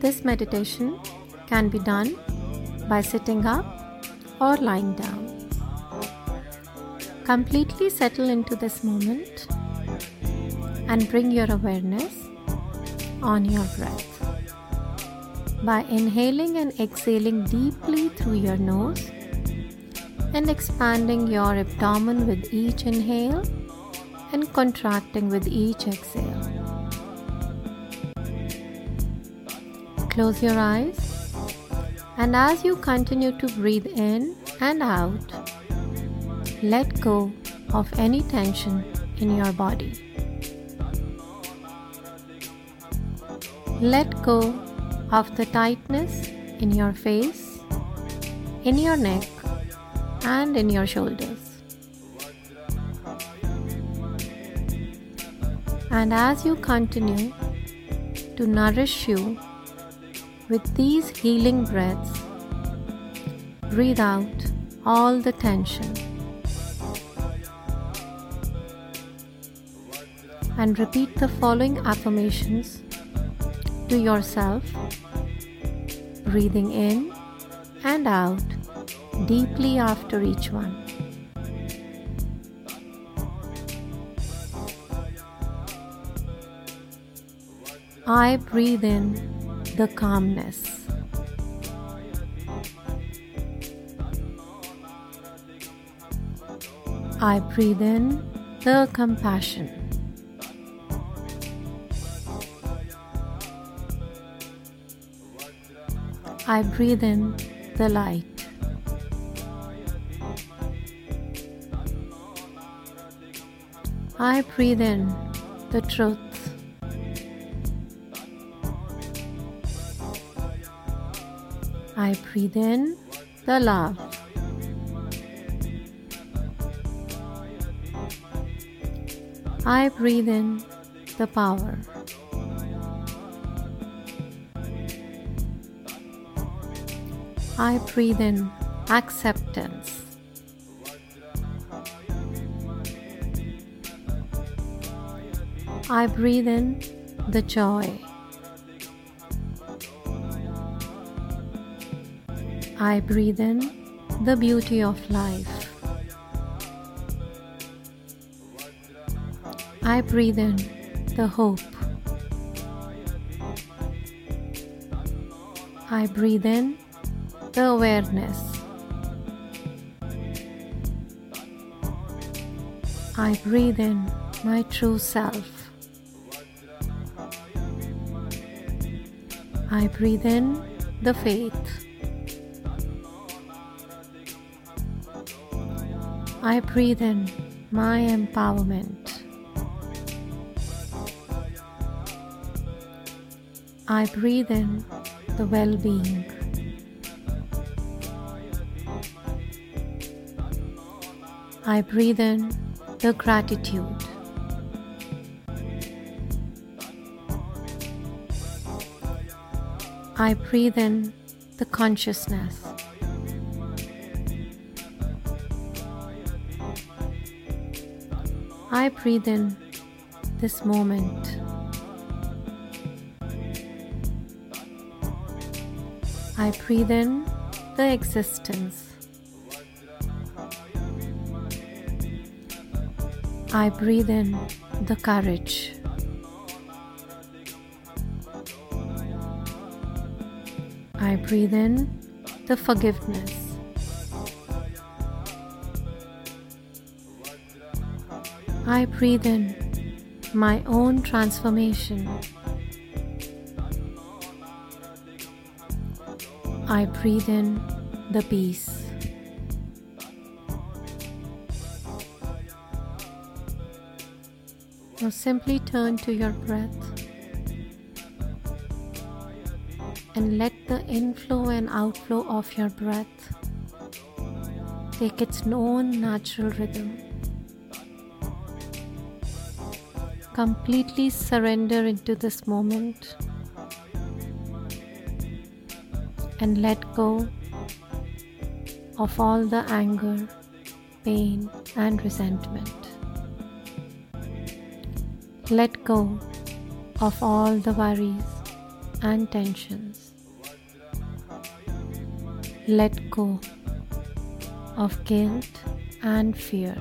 This meditation can be done by sitting up or lying down. Completely settle into this moment and bring your awareness on your breath. By inhaling and exhaling deeply through your nose and expanding your abdomen with each inhale and contracting with each exhale. Close your eyes and as you continue to breathe in and out, let go of any tension in your body. Let go of the tightness in your face, in your neck, and in your shoulders. And as you continue to nourish you with these healing breaths, breathe out all the tension. And repeat the following affirmations to yourself, breathing in and out deeply after each one. I breathe in the calmness. I breathe in the compassion. I breathe in the light. I breathe in the truth. I breathe in the love. I breathe in the power. I breathe in acceptance. I breathe in the joy. I breathe in the beauty of life. I breathe in the hope. I breathe in the awareness. I breathe in my true self. I breathe in the faith. I breathe in my empowerment. I breathe in the well being. I breathe in the gratitude. I breathe in the consciousness. I breathe in this moment. I breathe in the existence. I breathe in the courage. I breathe in the forgiveness. I breathe in my own transformation. I breathe in the peace. Now simply turn to your breath and let the inflow and outflow of your breath take its own natural rhythm. Completely surrender into this moment and let go of all the anger, pain, and resentment. Let go of all the worries and tensions. Let go of guilt and fear.